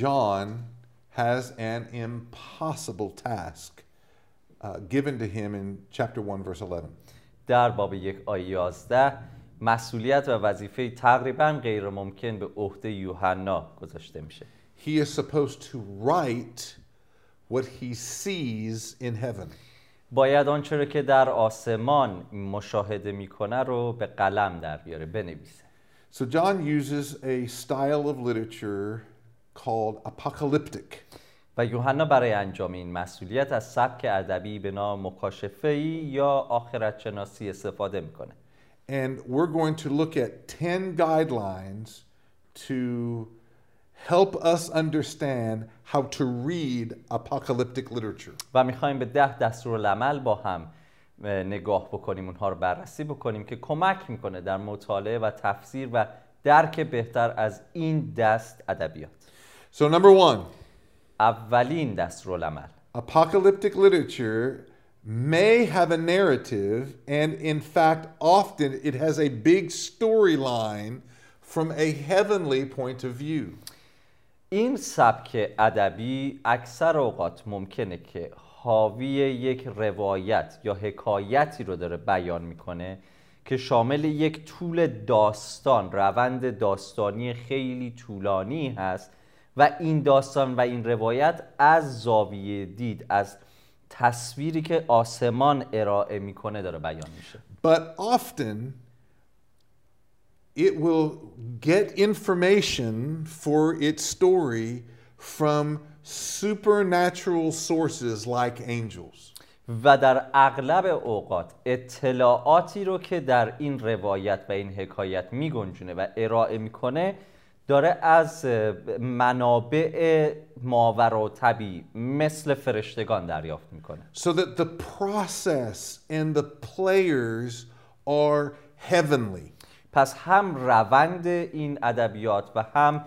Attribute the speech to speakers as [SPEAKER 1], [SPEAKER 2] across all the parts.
[SPEAKER 1] John has an impossible task uh, given to him in chapter 1, verse 11.
[SPEAKER 2] در باب یک آیه 11 مسئولیت و وظیفه تقریبا غیر ممکن به عهده یوحنا گذاشته میشه
[SPEAKER 1] He is supposed to write what he sees in heaven.
[SPEAKER 2] باید آنچه رو که در آسمان مشاهده میکنه رو به قلم در بیاره بنویسه
[SPEAKER 1] So John uses a style of literature called apocalyptic.
[SPEAKER 2] و یوحنا برای انجام این مسئولیت از سبک ادبی به نام مکاشفه یا آخرت شناسی استفاده می‌کنه
[SPEAKER 1] And we're going to look at 10 guidelines to help us understand how to read apocalyptic literature.
[SPEAKER 2] و می‌خوایم به ده دستورالعمل با هم اه، نگاه بکنیم اونها رو بررسی بکنیم که کمک می‌کنه در مطالعه و تفسیر و درک بهتر از این دست ادبیات
[SPEAKER 1] So, number one,
[SPEAKER 2] اولین دستورالعمل
[SPEAKER 1] apocalyptic literature may have a narrative, and in fact, often it has a big storyline from a heavenly point of view.
[SPEAKER 2] این سبک ادبی اکثر اوقات ممکنه که حاوی یک روایت یا حکایتی رو داره بیان می‌کنه که شامل یک طول داستان روند داستانی خیلی طولانی هست و این داستان و این روایت از زاویه دید از تصویری که آسمان ارائه می‌کنه داره بیان میشه
[SPEAKER 1] But often it will get information for its story from supernatural sources like angels.
[SPEAKER 2] و در اغلب اوقات اطلاعاتی رو که در این روایت و این حکایت میگنجونه و ارائه می‌کنه داره از منابع ماورا طبیعی مثل فرشتگان دریافت می‌کنه
[SPEAKER 1] So that the process and the players are heavenly.
[SPEAKER 2] پس هم روند این ادبیات و هم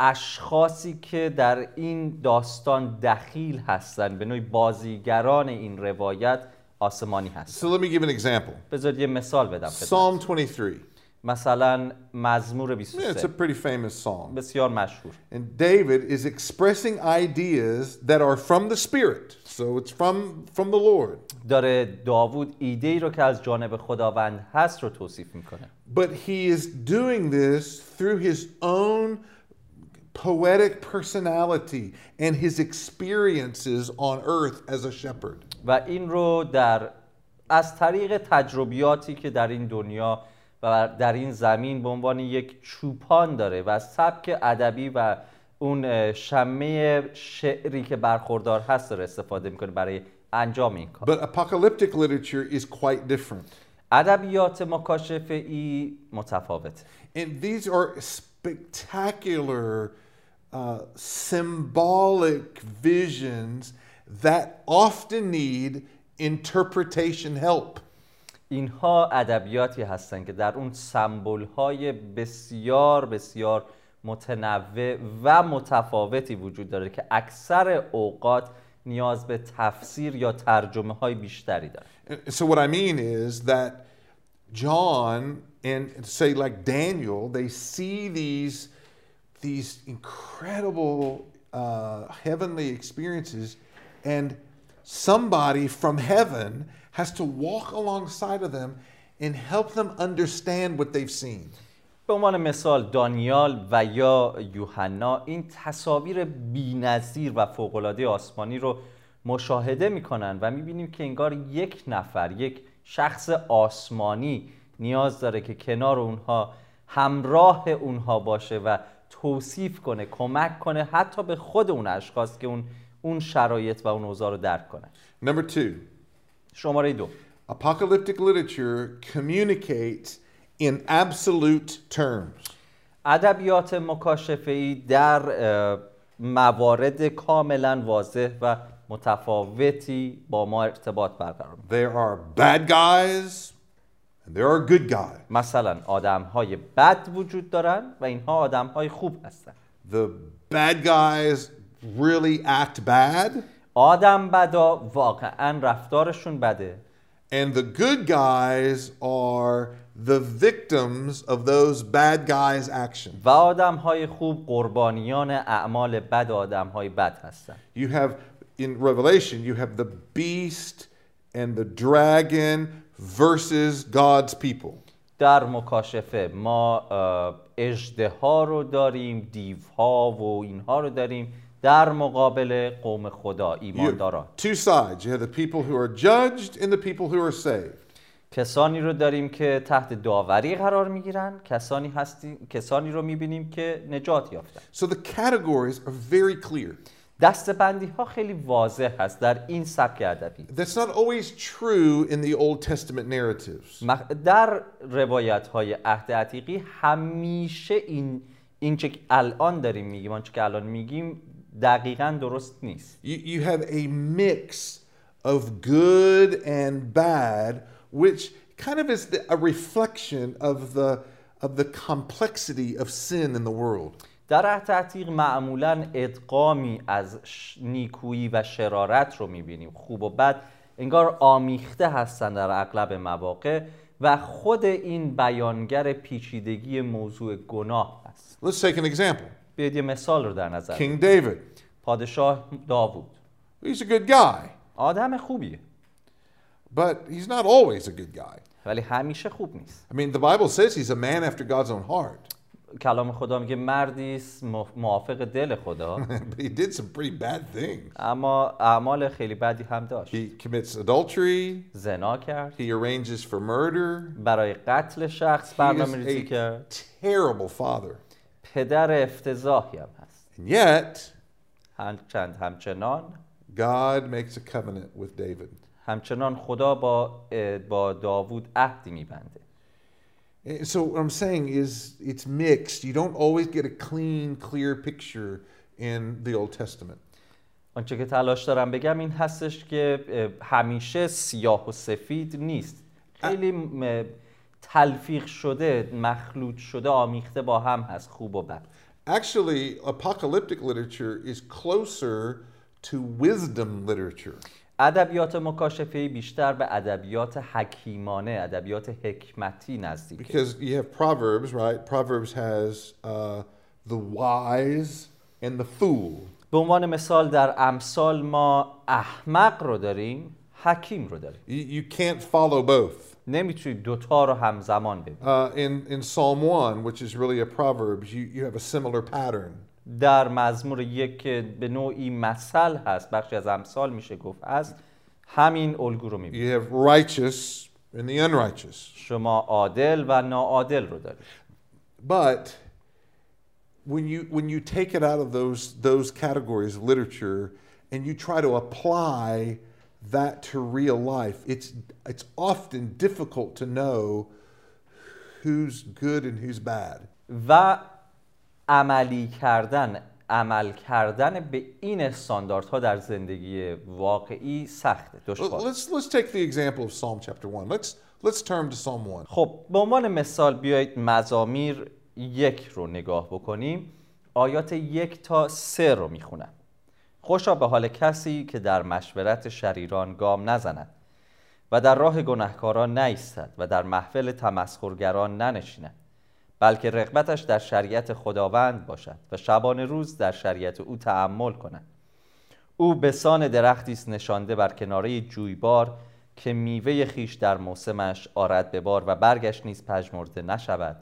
[SPEAKER 2] اشخاصی که در این داستان دخیل هستن به نوعی بازیگران این روایت آسمانی هست
[SPEAKER 1] So let me give an example.
[SPEAKER 2] بذارید یه مثال بدم.
[SPEAKER 1] Psalm 23.
[SPEAKER 2] مثلا مزمور
[SPEAKER 1] Yeah, it's a
[SPEAKER 2] 23
[SPEAKER 1] pretty famous psalm.
[SPEAKER 2] بسیار مشهور
[SPEAKER 1] And David is expressing ideas that are from the Spirit. So it's from, from the Lord.
[SPEAKER 2] داره داوود ایده ای رو که از جانب خداوند هست رو توصیف میکنه
[SPEAKER 1] But he is doing this through his own poetic personality and his experiences on earth as a shepherd.
[SPEAKER 2] و این رو در از طریق تجربیاتی که در این دنیا و در این زمین به عنوان یک چوپان داره و سبک ادبی و اون شمه شعری که برخوردار هست داره استفاده می‌کنه برای انجام این کار
[SPEAKER 1] But apocalyptic literature is quite different.
[SPEAKER 2] ادبیات مکاشفه ای متفاوته
[SPEAKER 1] And these are spectacular, uh, symbolic visions that often need interpretation help.
[SPEAKER 2] اینها ادبیاتی هستند که در اون سمبل های بسیار بسیار متنوع و متفاوتی وجود داره که اکثر اوقات نیاز به تفسیر یا ترجمه های بیشتری داره
[SPEAKER 1] So, what I mean is that John and say like Daniel, they see these, these incredible uh, heavenly experiences, and somebody from heaven has to walk alongside of them and help them understand what they've seen.
[SPEAKER 2] به عنوان مثال دانیال و یا یوحنا این تصاویر بی‌نظیر و فوق‌العاده آسمانی رو مشاهده می‌کنن و می‌بینیم که انگار یک نفر یک شخص آسمانی نیاز داره که کنار اونها همراه اونها باشه و توصیف کنه کمک کنه حتی به خود اون اشخاص که اون اون شرایط و اون اوضاع رو درک کنن
[SPEAKER 1] Number two,
[SPEAKER 2] شماره دو
[SPEAKER 1] apocalyptic literature communicates in absolute terms.
[SPEAKER 2] ادبیات مکاشفه ای در موارد کاملا واضح و متفاوتی با ما ارتباط برقرار.
[SPEAKER 1] There are bad guys and there are good guys.
[SPEAKER 2] مثلا آدم های بد وجود دارن و اینها آدم های خوب هستن
[SPEAKER 1] The bad guys really act bad,
[SPEAKER 2] آدم بدا واقعا رفتارشون بده
[SPEAKER 1] and the good guys are the victims of those bad guys' actions.
[SPEAKER 2] و آدم های خوب قربانیان اعمال بد آدم های بد هستند
[SPEAKER 1] You have in Revelation, you have the beast and the dragon versus God's people.
[SPEAKER 2] در مکاشفه ما اجده ها رو داریم دیوها و اینها رو داریم در مقابل قوم خدا ایمانداران
[SPEAKER 1] two sides. You have the people who are judged and the people who are saved.
[SPEAKER 2] کسانی رو داریم که تحت داوری قرار می‌گیرن کسانی هستی کسانی رو می‌بینیم که نجات یافتن
[SPEAKER 1] So the categories are very clear.
[SPEAKER 2] دستبندی ها خیلی واضح هست در این سبک ادبی
[SPEAKER 1] That's not always true in the Old Testament narratives.
[SPEAKER 2] در روایت های عهد عتیقی همیشه این این چه که الان داریم میگیم آنچه که الان میگیم دقیقا درست نیست.
[SPEAKER 1] You, you have a mix of good and bad, which kind of is the, a reflection of the, of the complexity of sin in the world.
[SPEAKER 2] در عتیق معمولا ادغامی از نیکویی و شرارت رو می‌بینیم. خوب و بد انگار آمیخته هستن در اغلب مواقع و خود این بیانگر پیچیدگی موضوع گناه هست.
[SPEAKER 1] Let's take an example.
[SPEAKER 2] بیاید یه مثال رو در نظر.
[SPEAKER 1] King David.
[SPEAKER 2] پادشاه داوود
[SPEAKER 1] He's a good guy,
[SPEAKER 2] آدم خوبیه
[SPEAKER 1] but he's not always a good guy.
[SPEAKER 2] ولی همیشه خوب نیست
[SPEAKER 1] I mean, the Bible says he's a man after God's own heart,
[SPEAKER 2] کلام خدا میگه مردی است مو- موافق دل خدا
[SPEAKER 1] but he did some pretty bad things.
[SPEAKER 2] اما اعمال خیلی بدی هم داشت
[SPEAKER 1] He commits adultery,
[SPEAKER 2] زنا کرد
[SPEAKER 1] he arranges for murder,
[SPEAKER 2] برای قتل شخص
[SPEAKER 1] he
[SPEAKER 2] برنامه
[SPEAKER 1] is
[SPEAKER 2] ریزی
[SPEAKER 1] a
[SPEAKER 2] کرد
[SPEAKER 1] terrible father.
[SPEAKER 2] پدر افتضاحی هم هست
[SPEAKER 1] And yet,
[SPEAKER 2] همچند همچنان
[SPEAKER 1] God makes a covenant with David.
[SPEAKER 2] همچنان خدا با با داوود عهدی میبنده
[SPEAKER 1] And So what I'm saying is it's mixed. You don't always get a clean, clear picture in the Old Testament.
[SPEAKER 2] آنچه که تلاش دارم بگم این هستش که همیشه سیاه و سفید نیست خیلی تلفیق شده مخلوط شده آمیخته با هم هست خوب و بد
[SPEAKER 1] Actually, apocalyptic literature is closer to wisdom literature.
[SPEAKER 2] ادبیات مکاشفه بیشتر به ادبیات حکیمانه ادبیات حکمتی نزدیکه
[SPEAKER 1] Because you have Proverbs, right? Proverbs has uh, the wise and the fool.
[SPEAKER 2] به عنوان مثال در امثال ما احمق رو داریم حکیم رو داریم
[SPEAKER 1] You, you can't follow both.
[SPEAKER 2] نمی‌تونید دوتا رو همزمان ببینید
[SPEAKER 1] Uh, in, in Psalm 1, which is really a Proverbs, you, you have a similar pattern.
[SPEAKER 2] در مزمور یک که به نوعی مثل هست بخشی از امثال میشه گفت هست همین الگو رو می‌بینید
[SPEAKER 1] You have righteous and the unrighteous.
[SPEAKER 2] شما عادل و ناعادل رو دارید
[SPEAKER 1] But when you when you take it out of those those categories of literature and you try to apply that to real life, it's it's often difficult to know who's good and who's bad.
[SPEAKER 2] و عملی کردن عمل کردن به این استانداردها در زندگی واقعی سخته دشوار
[SPEAKER 1] Let's let's take the example of Psalm chapter 1. Let's let's turn to Psalm 1.
[SPEAKER 2] خب به عنوان مثال بیایید مزامیر یک رو نگاه بکنیم آیات یک تا سه رو می‌خونم خوشا به حال کسی که در مشورت شریران گام نزند و در راه گناهکاران نیستد و در محفل تمسخرگران ننشیند بلکه رغبتش در شریعت خداوند باشد و شبانه روز در شریعت او تأمل کند. او بسان درختی است نشانده بر کناره جویبار که میوه خیش در موسمش آرد به بار و برگش نیز پژمرده نشود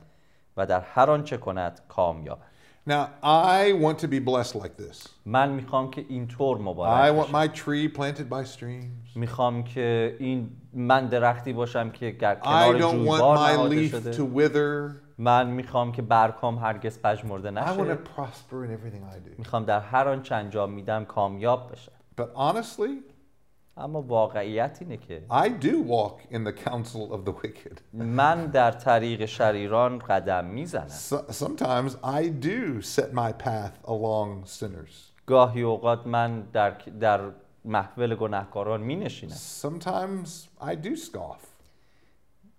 [SPEAKER 2] و در هر آنچه کند کامیاب
[SPEAKER 1] Now, I want to be blessed like this.
[SPEAKER 2] من می‌خوام که اینطور
[SPEAKER 1] I
[SPEAKER 2] مبارک
[SPEAKER 1] want
[SPEAKER 2] بشم
[SPEAKER 1] my tree planted by streams.
[SPEAKER 2] می‌خوام که این من درختی باشم که در
[SPEAKER 1] I
[SPEAKER 2] کنار
[SPEAKER 1] don't want
[SPEAKER 2] جویبار
[SPEAKER 1] my
[SPEAKER 2] نهاده
[SPEAKER 1] leaf
[SPEAKER 2] شده
[SPEAKER 1] to wither.
[SPEAKER 2] من می‌خوام که برکام هرگز پژمرده
[SPEAKER 1] I want to
[SPEAKER 2] نشه
[SPEAKER 1] prosper in everything I do.
[SPEAKER 2] می‌خوام در هر آنچه انجام میدم کامیاب بشم
[SPEAKER 1] But honestly,
[SPEAKER 2] اما واقعیت اینه که
[SPEAKER 1] I do walk in the counsel of the wicked.
[SPEAKER 2] من در طریق شریران قدم می‌زنم
[SPEAKER 1] So, sometimes I do set my path along sinners.
[SPEAKER 2] گاهی اوقات من در, در محفل گناهکاران می نشینم
[SPEAKER 1] Sometimes I do scoff.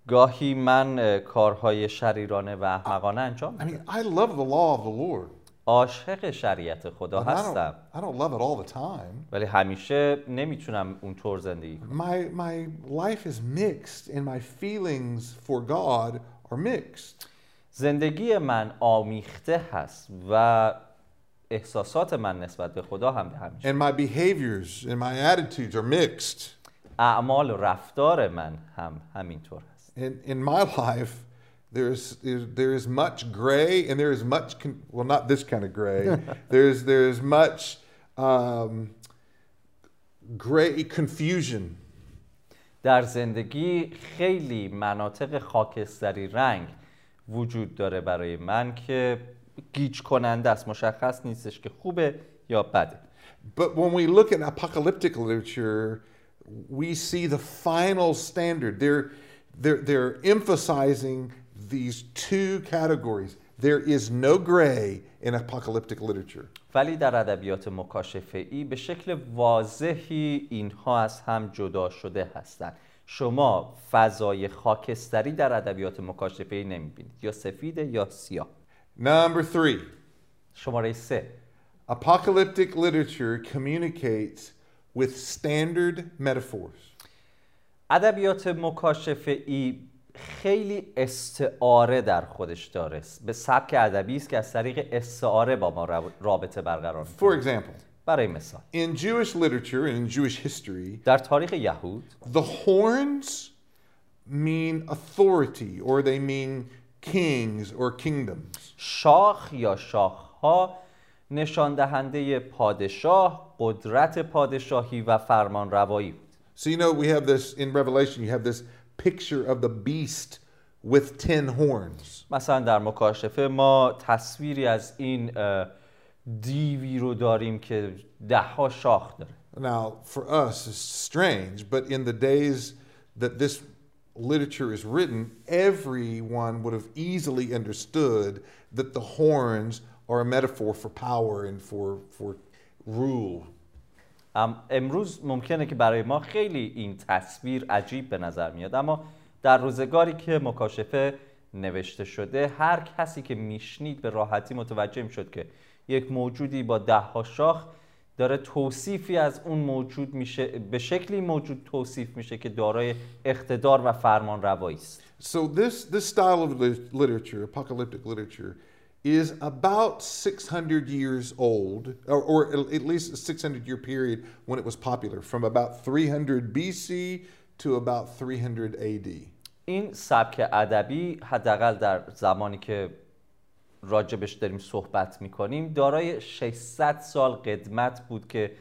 [SPEAKER 2] گاهی من کارهای شریرانه و احمقانه انجام
[SPEAKER 1] I
[SPEAKER 2] میدم
[SPEAKER 1] mean, I love the law of the Lord.
[SPEAKER 2] عاشق شریعت خدا هستم ولی همیشه نمی‌تونم اونطور زندگی کنم
[SPEAKER 1] my, my life is mixed and my feelings for God are mixed.
[SPEAKER 2] زندگی من آمیخته هست و احساسات من نسبت به خدا هم به
[SPEAKER 1] همیشه my behaviors my attitudes are mixed.
[SPEAKER 2] اعمال و رفتار من هم همینطور هست
[SPEAKER 1] in my life there's, is- there is much gray and there is much, con- well, not this kind of gray. there's, there's much um, gray confusion.
[SPEAKER 2] در زندگی خیلی مناطق خاکستری رنگ وجود داره برای من که گیج کننده است مشخص نیستش که خوبه یا بده
[SPEAKER 1] But when we look at apocalyptic literature, we see the final standard. They're, they're, they're emphasizing these two categories. There is no gray in apocalyptic literature.
[SPEAKER 2] ولی در ادبیات مکاشفه ای به شکل واضحی اینها از هم جدا شده هستند شما فضای خاکستری در ادبیات مکاشفه ای نمی‌بینید یا سفیده یا سیاه
[SPEAKER 1] Number three,
[SPEAKER 2] شماره سه
[SPEAKER 1] apocalyptic literature communicates with standard metaphors.
[SPEAKER 2] ادبیات مکاشفه ای خیلی استعاره در خودش داره. به سبک ادبی است که از طریق استعاره با ما راب- رابطه برقرار
[SPEAKER 1] For example,
[SPEAKER 2] برای مثال.
[SPEAKER 1] in Jewish literature and in Jewish history,
[SPEAKER 2] در تاریخ یهود
[SPEAKER 1] the horns mean authority or they mean kings or kingdoms.
[SPEAKER 2] شاخ یا شاخها نشان دهنده پادشاه قدرت پادشاهی و فرمان روایی بود.
[SPEAKER 1] So you know we have this in Revelation you have this picture of the beast with 10 horns.
[SPEAKER 2] مثلا در مکاشفه ما تصویری از این اه، دیوی رو داریم که ده ها شاخ داره
[SPEAKER 1] Now for us it's strange but in the days that this literature is written everyone would have easily understood that the horns are a metaphor for power and for for rule.
[SPEAKER 2] ام- امروز ممکنه که برای ما خیلی این تصویر عجیب به نظر میاد اما در روزگاری که مکاشفه نوشته شده هر کسی که میشنید به راحتی متوجه می‌شد که یک موجودی با ده ها شاخ داره توصیفی از اون موجود میشه به شکلی موجود توصیف میشه که دارای اقتدار و فرمان روایی است.
[SPEAKER 1] So this this style of lit- literature, apocalyptic literature, is about 600 years old, or, or at least a 600 year period when it was popular, from about 300 BC to about 300 AD.
[SPEAKER 2] این سبک ادبی حداقل در زمانی که راجبش داریم صحبت می‌کنیم دارای 600 سال قدمت بود که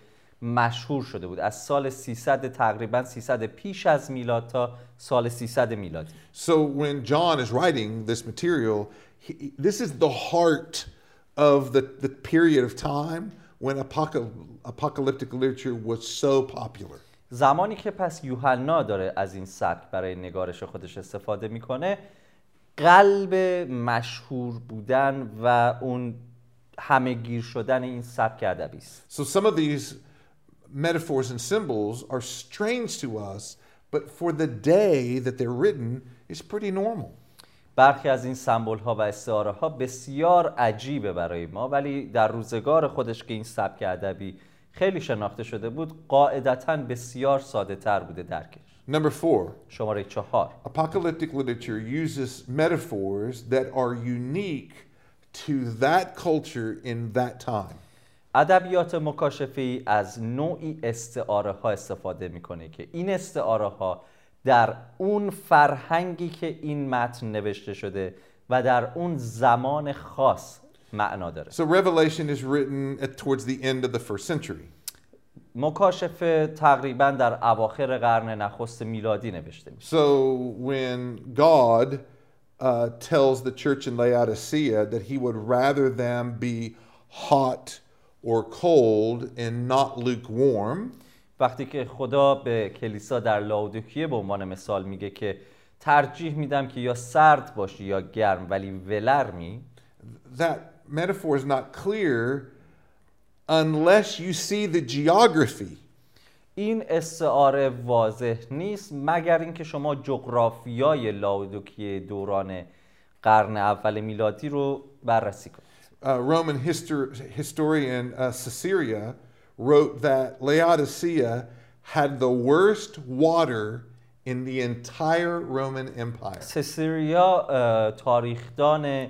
[SPEAKER 2] مشهور شده بود از سال 300 تقریبا 300 پیش از میلاد تا سال 300 میلادی
[SPEAKER 1] So when John is writing this material, he, this is the heart of the, the period of time when apocal- apocalyptic literature was so popular.
[SPEAKER 2] زمانی که پس یوحنا داره از این سبک برای نگارش خودش استفاده میکنه قلب مشهور بودن و اون همه گیر شدن این سبک ادبی است
[SPEAKER 1] So some of these metaphors and symbols are strange to us, but for the day that they're written, it's pretty normal.
[SPEAKER 2] برخی از این سمبل ها و استعاره ها بسیار عجیبه برای ما ولی در روزگار خودش که این سبک ادبی خیلی شناخته شده بود قاعدتا بسیار ساده تر بوده درکش.
[SPEAKER 1] Number four,
[SPEAKER 2] شماره چهار.
[SPEAKER 1] Apocalyptic literature uses metaphors that are unique to that culture in that time.
[SPEAKER 2] ادبیات مکاشفه ای از نوعی استعاره ها استفاده می‌کنه که این استعاره ها در اون فرهنگی که این متن نوشته شده و در اون زمان خاص معنا داره
[SPEAKER 1] So Revelation is written at, towards the end of the first century.
[SPEAKER 2] مکاشفه تقریبا در اواخر قرن نخست میلادی نوشته میشه
[SPEAKER 1] So when God uh, tells the church in Laodicea that he would rather them be hot or cold and not lukewarm,
[SPEAKER 2] وقتی که خدا به کلیسا در لاودیکیه به عنوان مثال میگه که ترجیح میدم که یا سرد باشی یا گرم ولی ولرمی
[SPEAKER 1] that metaphor is not clear unless you see the geography.
[SPEAKER 2] این استعاره واضح نیست مگر اینکه شما جغرافیای لاودیکیه دوران قرن اول میلادی رو بررسی کنید
[SPEAKER 1] uh, Roman histor- historian uh, Caesarea wrote that Laodicea had the worst water in the entire Roman Empire.
[SPEAKER 2] سسریا اه، تاریخدان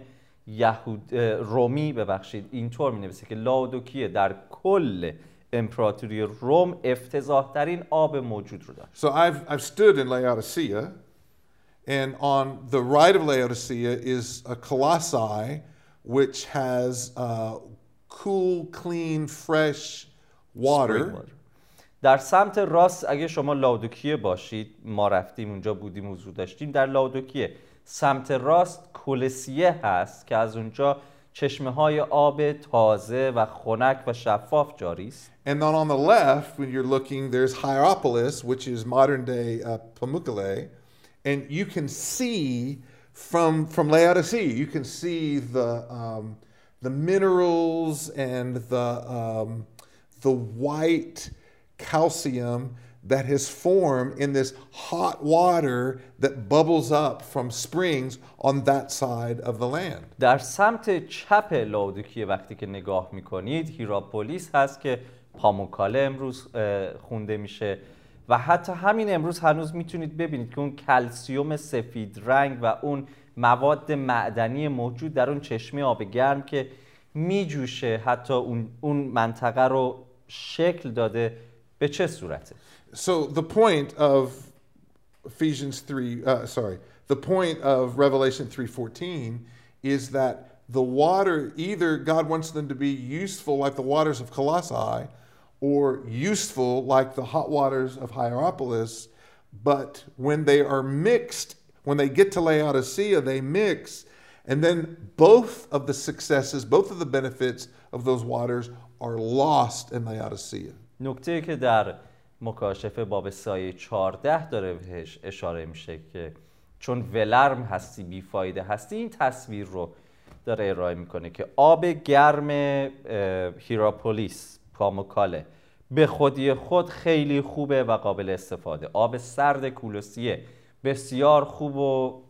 [SPEAKER 2] یهود اه، رومی ببخشید اینطور می نویسه که لاودوکیه در کل امپراتوری روم افتضاح ترین آب موجود رو داشت
[SPEAKER 1] So I've, I've stood in Laodicea, and on the right of Laodicea is a colossi which has uh, cool, clean, fresh water.
[SPEAKER 2] در سمت راست اگه شما لاودوکیه باشید ما رفتیم اونجا بودیم حضور داشتیم در لاودوکیه سمت راست کلسیه هست که از اونجا چشمه های آب تازه و خنک و شفاف جاری است
[SPEAKER 1] And then on the left, when you're looking, there's Hierapolis, which is modern day uh, Pamukkale. And you can see from, from Laodicea, you can see the, um, the minerals and the, um, the white calcium that has formed in this hot water that bubbles up from springs on that side of the land.
[SPEAKER 2] در سمت چپ لاودوکیه وقتی که نگاه می‌کنید هیراپولیس هست که پاموکاله امروز خونده میشه و حتی همین امروز هنوز می‌تونید ببینید که اون کلسیوم سفید رنگ و اون مواد معدنی موجود در اون چشمه آب گرم که میجوشه حتی اون, اون منطقه رو شکل داده به چه صورته
[SPEAKER 1] So the point of Ephesians 3 uh, sorry, the point of Revelation 3:14 is that the water either God wants them to be useful like the waters of Colossae or useful like the hot waters of Hierapolis, but when they are mixed, when they get to Laodicea, they mix and then both of the successes, both of the benefits of those waters are lost in Laodicea.
[SPEAKER 2] نکته که در مکاشفه باب سایه 14 داره بهش اشاره میشه که چون ولرم هستی بیفایده هستی این تصویر رو داره ارائه می‌کنه که آب گرم هیراپولیس پاموکاله به خودی خود خیلی خوبه و قابل استفاده آب سرد کولوسیه بسیار خوب و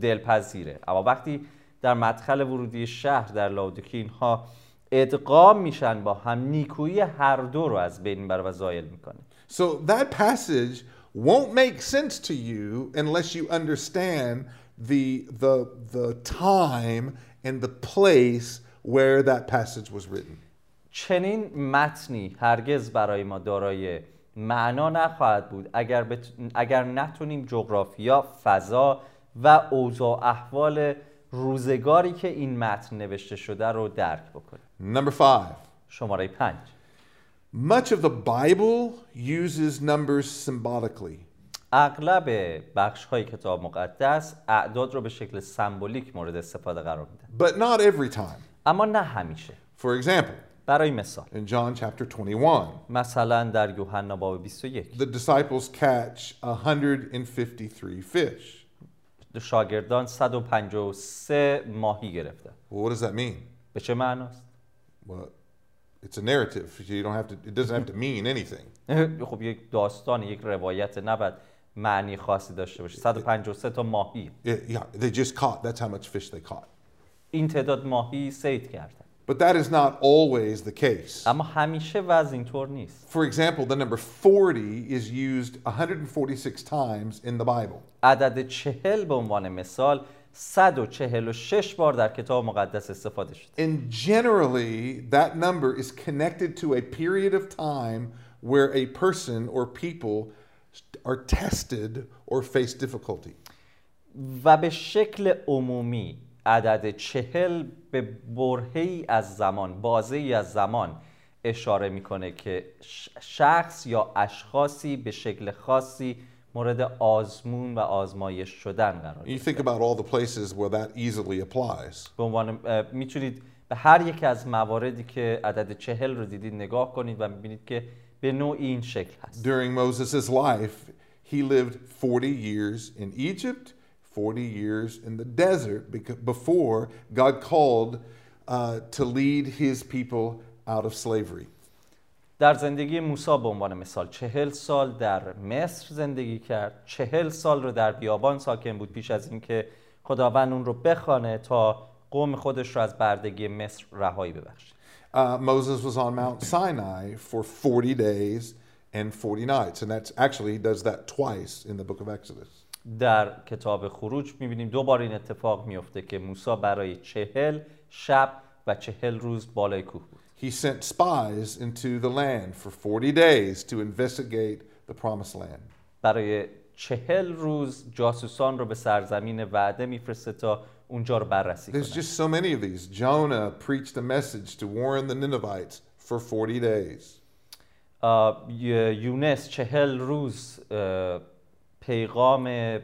[SPEAKER 2] دلپذیره اما وقتی در مدخل ورودی شهر در لاودوکی اینها ادغام میشن با هم نیکویی هر دو رو از بین می‌بره و زایل می‌کنه
[SPEAKER 1] So that passage won't make sense to you unless you understand the, the, the time and the place where that passage was written.
[SPEAKER 2] چنین متنی هرگز برای ما دارای معنا نخواهد بود اگر, بت... اگر نتونیم جغرافیا، فضا و اوضاع احوال روزگاری که این متن نوشته شده رو درک بکنیم.
[SPEAKER 1] Number five,
[SPEAKER 2] شماره پنج.
[SPEAKER 1] Much of the Bible uses numbers symbolically.
[SPEAKER 2] اغلب بخش های کتاب مقدس اعداد رو به شکل سمبولیک مورد استفاده قرار میدن
[SPEAKER 1] But not every time.
[SPEAKER 2] اما نه همیشه.
[SPEAKER 1] For example,
[SPEAKER 2] برای مثال.
[SPEAKER 1] in John chapter 21,
[SPEAKER 2] مثلا در یوحنا باب 21
[SPEAKER 1] the disciples catch 153 fish.
[SPEAKER 2] شاگردان 153 ماهی گرفتن
[SPEAKER 1] Well, what does that mean?
[SPEAKER 2] به چه معناست؟
[SPEAKER 1] Well, it's a narrative. You don't have to. It doesn't have to mean anything.
[SPEAKER 2] خب یک داستان یک روایت نباید معنی خاصی داشته باشه 153 تا ماهی
[SPEAKER 1] yeah, they just caught. That's how much fish they caught.
[SPEAKER 2] این تعداد ماهی سید کردن
[SPEAKER 1] But that is not always the case.
[SPEAKER 2] اما همیشه وضع اینطور نیست
[SPEAKER 1] For example, the number 40 is used 146 times in the Bible.
[SPEAKER 2] عدد چهل به عنوان مثال 146 بار در کتاب مقدس استفاده شده
[SPEAKER 1] And generally, that number is connected to a period of time where a person or people are tested or face difficulty.
[SPEAKER 2] و به شکل عمومی عدد چهل به برهی از زمان بازه ای از زمان اشاره می‌کنه که شخص یا اشخاصی به شکل خاصی مورد آزمون و آزمایش شدن قرار
[SPEAKER 1] You think about all the places where that easily applies.
[SPEAKER 2] به عنوان می‌تونید به هر یک از مواردی که عدد چهل رو دیدید نگاه کنید و می‌بینید که به نوعی این شکل هست
[SPEAKER 1] During Moses' life, he lived 40 years in Egypt, 40 years in the desert beca- before God called uh, to lead his people out of slavery.
[SPEAKER 2] در زندگی موسی به عنوان مثال چهل سال در مصر زندگی کرد چهل سال رو در بیابان ساکن بود پیش از اینکه خداوند اون رو بخوانه تا قوم خودش رو از بردگی مصر رهایی ببخشه
[SPEAKER 1] Uh, Moses was on Mount Sinai for 40 days and 40 nights. And that's actually, he does that twice in the book of Exodus.
[SPEAKER 2] در کتاب خروج می‌بینیم دو بار این اتفاق میفته که موسی برای چهل شب و چهل روز بالای کوه بود
[SPEAKER 1] He sent spies into the land for 40 days to investigate the promised land.
[SPEAKER 2] برای چهل روز جاسوسان رو به سرزمین وعده میفرسته تا اونجا رو بررسی
[SPEAKER 1] There's
[SPEAKER 2] کنه
[SPEAKER 1] just so many of these. Jonah preached a message to warn the Ninevites for 40 days.
[SPEAKER 2] یونس چهل روز پیغام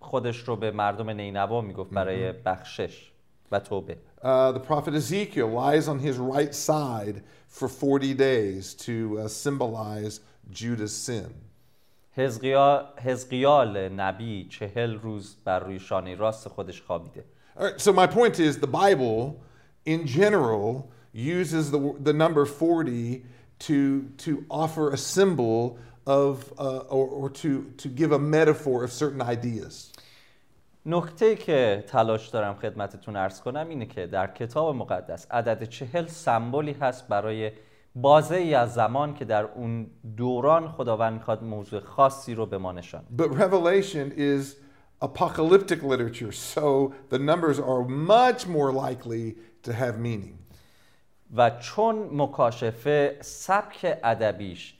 [SPEAKER 2] خودش رو به مردم نینوا میگفت برای بخشش و توبه
[SPEAKER 1] Uh, the prophet Ezekiel lies on his right side for 40 days to uh, symbolize Judah's sin.
[SPEAKER 2] حزقیا- حزقیال نبی چهل روز بر روی شانه راست خودش خوابیده
[SPEAKER 1] All right, so my point is the Bible, in general, uses the, the number 40 to, to offer a symbol of, uh, or, or to, to give a metaphor of certain ideas.
[SPEAKER 2] نکته که تلاش دارم خدمتتون ارز کنم اینه که در کتاب مقدس عدد چهل سمبولی هست برای بازه ای از زمان که در اون دوران خداوند می‌خواد موضوع خاصی رو به ما نشان.
[SPEAKER 1] But Revelation is apocalyptic literature, so the numbers are much more likely to have meaning.
[SPEAKER 2] و چون مکاشفه سبک ادبیش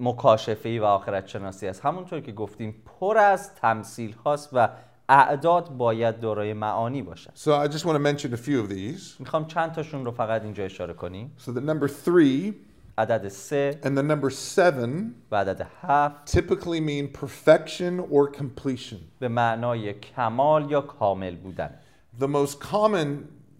[SPEAKER 2] اه، مکاشفه‌ای و آخرت شناسی است همونطور که گفتیم پر از تمثیل هاست و اعداد باید دارای معانی باشن
[SPEAKER 1] So I just want to mention a few of these.
[SPEAKER 2] می‌خوام چند تاشون رو فقط اینجا اشاره کنیم
[SPEAKER 1] So the number three
[SPEAKER 2] عدد سه
[SPEAKER 1] and the number seven
[SPEAKER 2] و عدد هفت
[SPEAKER 1] typically mean perfection or completion.
[SPEAKER 2] به معنای کمال یا کامل بودن
[SPEAKER 1] The most common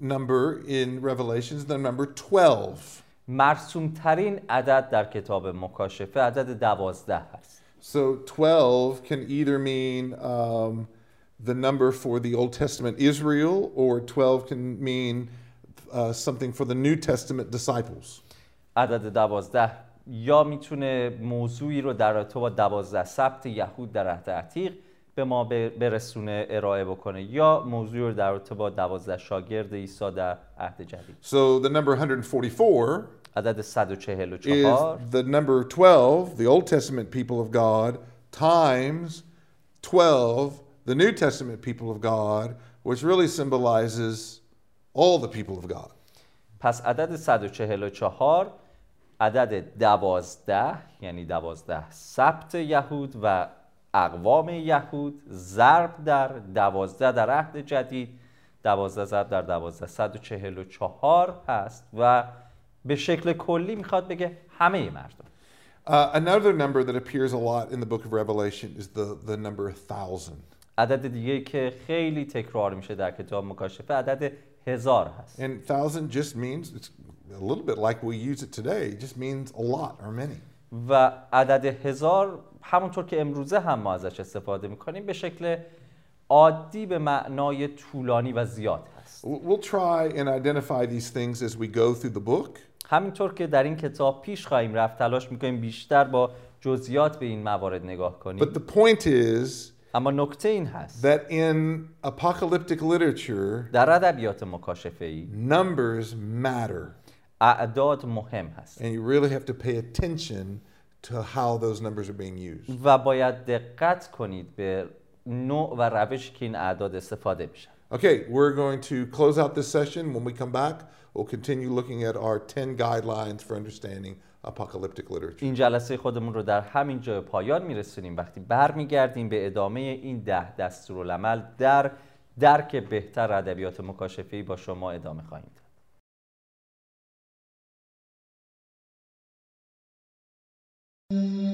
[SPEAKER 1] number in Revelation is the number 12.
[SPEAKER 2] مرسوم ترین عدد در کتاب مکاشفه عدد دوازده هست
[SPEAKER 1] So 12 can either mean um, the number for the Old Testament Israel, or 12 can mean uh, something for the New Testament disciples.
[SPEAKER 2] عدد دوازده یا می‌تونه موضوعی رو در رابطه با دوازده سبت یهود در عهد عتیق به ما برسونه ارائه بکنه یا موضوعی رو در رابطه با دوازده شاگرد عیسی در عهد جدید
[SPEAKER 1] So the number 144
[SPEAKER 2] عدد
[SPEAKER 1] is
[SPEAKER 2] 144
[SPEAKER 1] the number 12, the Old Testament people of God, times 12, the New Testament people of God, which really symbolizes all the people of God.
[SPEAKER 2] پس عدد 144 عدد دوازده یعنی دوازده سبت یهود و اقوام یهود ضرب در دوازده در عهد جدید دوازده ضرب در دوازده 144 هست و به شکل کلی می‌خواد بگه همه مردم
[SPEAKER 1] Uh, another number that appears a lot in the book of Revelation is the, the number 1000.
[SPEAKER 2] عدد دیگه که خیلی تکرار میشه در کتاب مکاشفه عدد هزار هست
[SPEAKER 1] And thousand just means, it's a little bit like we use it today, it just means a lot or many.
[SPEAKER 2] و عدد هزار همونطور که امروزه هم ما ازش استفاده می‌کنیم به شکل عادی به معنای طولانی و زیاد هست
[SPEAKER 1] We'll try and identify these things as we go through the book.
[SPEAKER 2] همینطور که در این کتاب پیش خواهیم رفت تلاش می‌کنیم بیشتر با جزئیات به این موارد نگاه
[SPEAKER 1] But
[SPEAKER 2] کنیم
[SPEAKER 1] the point is
[SPEAKER 2] اما نکته این هست
[SPEAKER 1] that in apocalyptic literature,
[SPEAKER 2] در ادبیات مکاشفه ای
[SPEAKER 1] numbers matter.
[SPEAKER 2] اعداد مهم هست
[SPEAKER 1] And you really have to pay attention to how those numbers are being used.
[SPEAKER 2] و باید دقت کنید به نوع و روشی که این اعداد استفاده میشن
[SPEAKER 1] Okay, we're going to close out this session. When we come back, we'll continue looking at our 10 guidelines for understanding apocalyptic literature.
[SPEAKER 2] این جلسه خودمون رو در همین جای پایان میرسونیم وقتی برمیگردیم به ادامه این ده دستورالعمل در درک بهتر ادبیات مکاشفه‌ای با شما ادامه خواهیم داد Mm-hmm.